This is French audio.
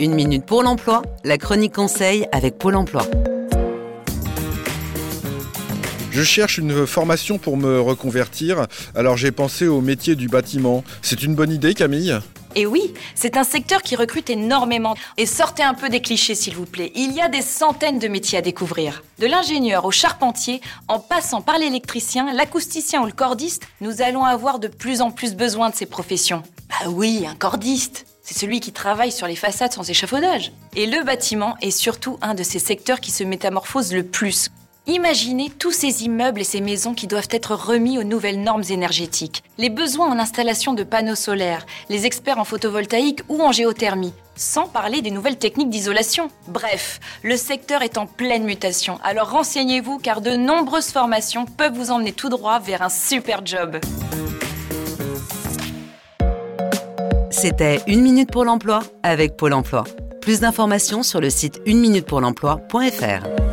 Une minute pour l'emploi, la chronique conseil avec Pôle emploi. Je cherche une formation pour me reconvertir, alors j'ai pensé au métier du bâtiment. C'est une bonne idée Camille? Et oui, c'est un secteur qui recrute énormément. Et sortez un peu des clichés, s'il vous plaît. Il y a des centaines de métiers à découvrir. De l'ingénieur au charpentier, en passant par l'électricien, l'acousticien ou le cordiste, nous allons avoir de plus en plus besoin de ces professions. Bah oui, un cordiste. C'est celui qui travaille sur les façades sans échafaudage. Et le bâtiment est surtout un de ces secteurs qui se métamorphose le plus. Imaginez tous ces immeubles et ces maisons qui doivent être remis aux nouvelles normes énergétiques, les besoins en installation de panneaux solaires, les experts en photovoltaïque ou en géothermie, sans parler des nouvelles techniques d'isolation. Bref, le secteur est en pleine mutation, alors renseignez-vous car de nombreuses formations peuvent vous emmener tout droit vers un super job. C'était Une Minute pour l'Emploi avec Pôle Emploi. Plus d'informations sur le site uneminutepourlemploi.fr.